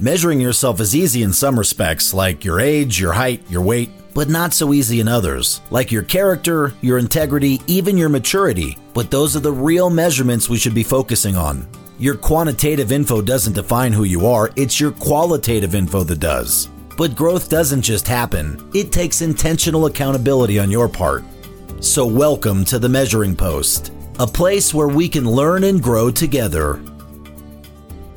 Measuring yourself is easy in some respects, like your age, your height, your weight, but not so easy in others, like your character, your integrity, even your maturity. But those are the real measurements we should be focusing on. Your quantitative info doesn't define who you are, it's your qualitative info that does. But growth doesn't just happen, it takes intentional accountability on your part. So, welcome to the Measuring Post, a place where we can learn and grow together.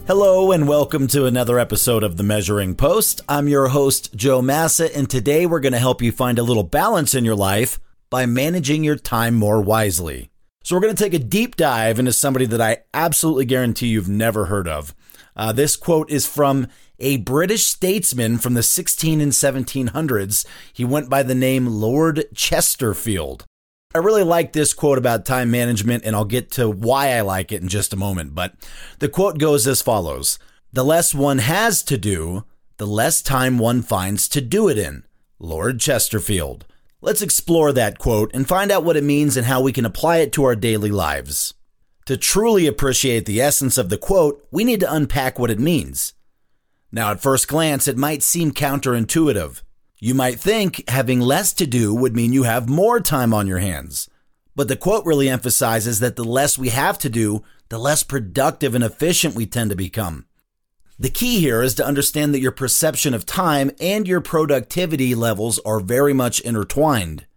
Hello, and welcome to another episode of The Measuring Post. I'm your host, Joe Massa, and today we're going to help you find a little balance in your life by managing your time more wisely. So, we're going to take a deep dive into somebody that I absolutely guarantee you've never heard of. Uh, this quote is from a British statesman from the 16 and 1700s. He went by the name Lord Chesterfield. I really like this quote about time management, and I'll get to why I like it in just a moment. But the quote goes as follows The less one has to do, the less time one finds to do it in. Lord Chesterfield. Let's explore that quote and find out what it means and how we can apply it to our daily lives. To truly appreciate the essence of the quote, we need to unpack what it means. Now, at first glance, it might seem counterintuitive. You might think having less to do would mean you have more time on your hands. But the quote really emphasizes that the less we have to do, the less productive and efficient we tend to become. The key here is to understand that your perception of time and your productivity levels are very much intertwined.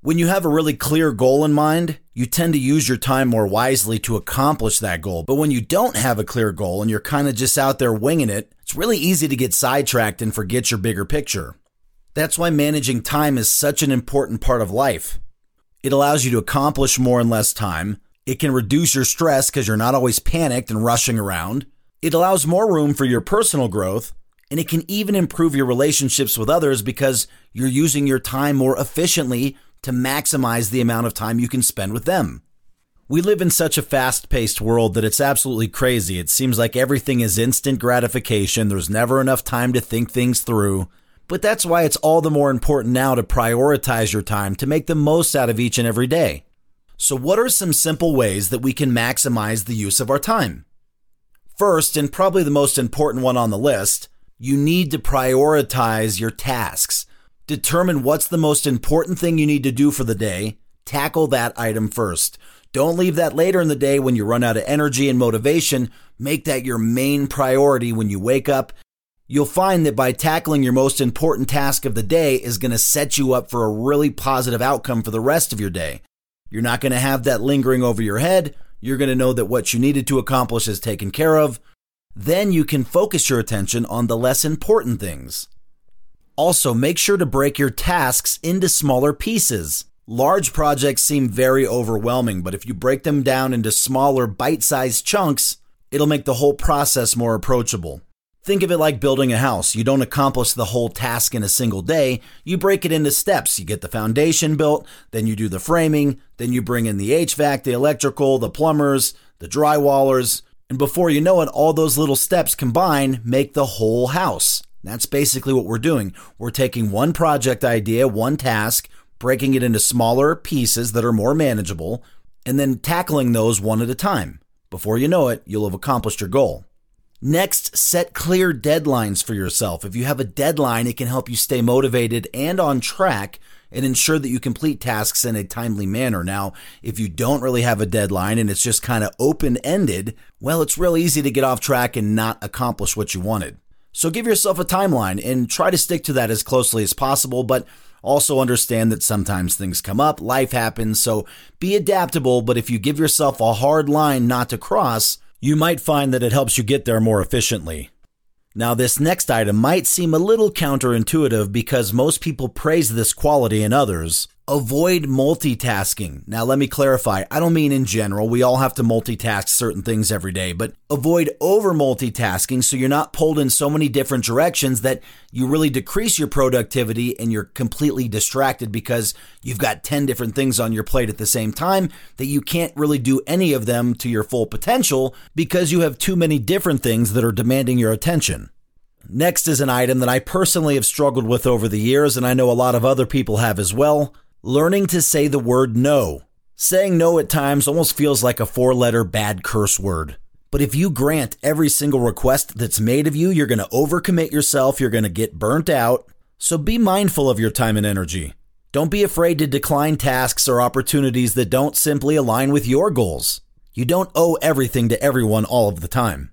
When you have a really clear goal in mind, you tend to use your time more wisely to accomplish that goal. But when you don't have a clear goal and you're kind of just out there winging it, it's really easy to get sidetracked and forget your bigger picture. That's why managing time is such an important part of life. It allows you to accomplish more in less time. It can reduce your stress because you're not always panicked and rushing around. It allows more room for your personal growth. And it can even improve your relationships with others because you're using your time more efficiently to maximize the amount of time you can spend with them. We live in such a fast paced world that it's absolutely crazy. It seems like everything is instant gratification. There's never enough time to think things through. But that's why it's all the more important now to prioritize your time to make the most out of each and every day. So, what are some simple ways that we can maximize the use of our time? First, and probably the most important one on the list, you need to prioritize your tasks. Determine what's the most important thing you need to do for the day. Tackle that item first. Don't leave that later in the day when you run out of energy and motivation. Make that your main priority when you wake up you'll find that by tackling your most important task of the day is going to set you up for a really positive outcome for the rest of your day. You're not going to have that lingering over your head. You're going to know that what you needed to accomplish is taken care of. Then you can focus your attention on the less important things. Also, make sure to break your tasks into smaller pieces. Large projects seem very overwhelming, but if you break them down into smaller, bite sized chunks, it'll make the whole process more approachable. Think of it like building a house. You don't accomplish the whole task in a single day. You break it into steps. You get the foundation built, then you do the framing, then you bring in the HVAC, the electrical, the plumbers, the drywallers, and before you know it, all those little steps combine make the whole house. That's basically what we're doing. We're taking one project idea, one task, breaking it into smaller pieces that are more manageable, and then tackling those one at a time. Before you know it, you'll have accomplished your goal. Next, set clear deadlines for yourself. If you have a deadline, it can help you stay motivated and on track and ensure that you complete tasks in a timely manner. Now, if you don't really have a deadline and it's just kind of open ended, well, it's real easy to get off track and not accomplish what you wanted. So give yourself a timeline and try to stick to that as closely as possible, but also understand that sometimes things come up, life happens, so be adaptable. But if you give yourself a hard line not to cross, you might find that it helps you get there more efficiently. Now, this next item might seem a little counterintuitive because most people praise this quality in others, Avoid multitasking. Now, let me clarify. I don't mean in general. We all have to multitask certain things every day, but avoid over multitasking so you're not pulled in so many different directions that you really decrease your productivity and you're completely distracted because you've got 10 different things on your plate at the same time that you can't really do any of them to your full potential because you have too many different things that are demanding your attention. Next is an item that I personally have struggled with over the years, and I know a lot of other people have as well Learning to say the word no. Saying no at times almost feels like a four letter bad curse word. But if you grant every single request that's made of you, you're going to overcommit yourself, you're going to get burnt out. So be mindful of your time and energy. Don't be afraid to decline tasks or opportunities that don't simply align with your goals. You don't owe everything to everyone all of the time.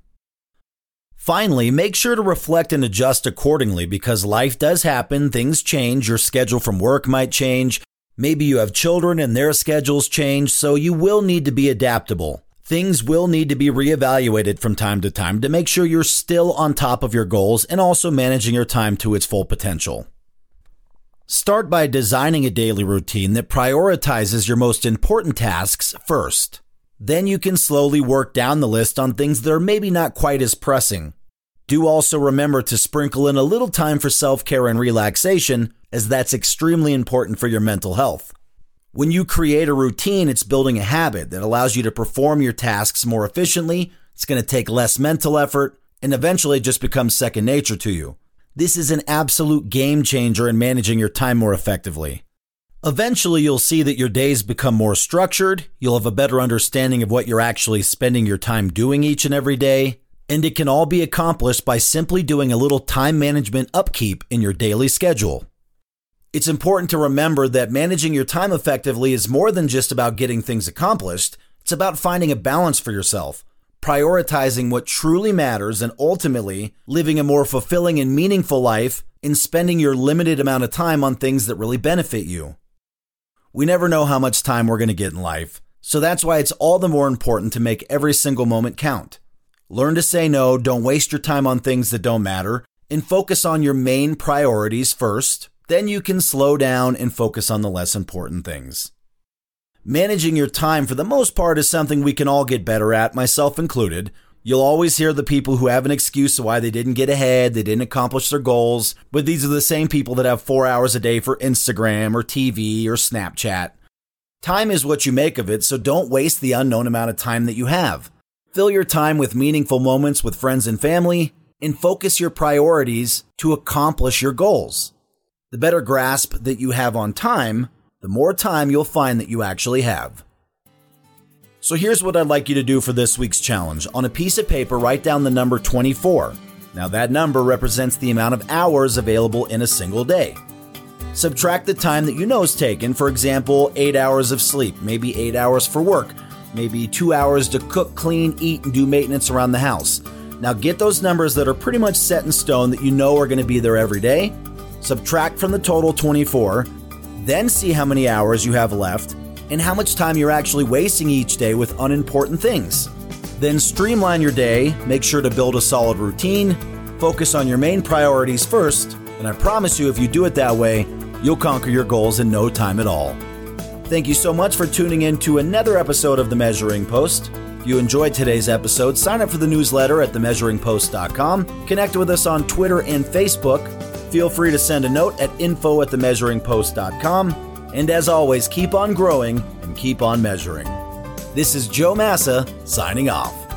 Finally, make sure to reflect and adjust accordingly because life does happen, things change, your schedule from work might change, maybe you have children and their schedules change, so you will need to be adaptable. Things will need to be reevaluated from time to time to make sure you're still on top of your goals and also managing your time to its full potential. Start by designing a daily routine that prioritizes your most important tasks first. Then you can slowly work down the list on things that are maybe not quite as pressing. Do also remember to sprinkle in a little time for self care and relaxation, as that's extremely important for your mental health. When you create a routine, it's building a habit that allows you to perform your tasks more efficiently. It's going to take less mental effort and eventually just becomes second nature to you. This is an absolute game changer in managing your time more effectively. Eventually, you'll see that your days become more structured, you'll have a better understanding of what you're actually spending your time doing each and every day, and it can all be accomplished by simply doing a little time management upkeep in your daily schedule. It's important to remember that managing your time effectively is more than just about getting things accomplished. It's about finding a balance for yourself, prioritizing what truly matters, and ultimately living a more fulfilling and meaningful life in spending your limited amount of time on things that really benefit you. We never know how much time we're going to get in life, so that's why it's all the more important to make every single moment count. Learn to say no, don't waste your time on things that don't matter, and focus on your main priorities first then you can slow down and focus on the less important things. Managing your time, for the most part, is something we can all get better at, myself included. You'll always hear the people who have an excuse why they didn't get ahead, they didn't accomplish their goals, but these are the same people that have four hours a day for Instagram or TV or Snapchat. Time is what you make of it, so don't waste the unknown amount of time that you have. Fill your time with meaningful moments with friends and family, and focus your priorities to accomplish your goals. The better grasp that you have on time, the more time you'll find that you actually have. So here's what I'd like you to do for this week's challenge. On a piece of paper, write down the number 24. Now, that number represents the amount of hours available in a single day. Subtract the time that you know is taken, for example, 8 hours of sleep, maybe 8 hours for work, maybe 2 hours to cook, clean, eat, and do maintenance around the house. Now, get those numbers that are pretty much set in stone that you know are going to be there every day subtract from the total 24, then see how many hours you have left and how much time you're actually wasting each day with unimportant things. Then streamline your day, make sure to build a solid routine, focus on your main priorities first, and I promise you, if you do it that way, you'll conquer your goals in no time at all. Thank you so much for tuning in to another episode of The Measuring Post. If you enjoyed today's episode, sign up for the newsletter at themeasuringpost.com, connect with us on Twitter and Facebook, Feel free to send a note at info at themeasuringpost.com. And as always, keep on growing and keep on measuring. This is Joe Massa signing off.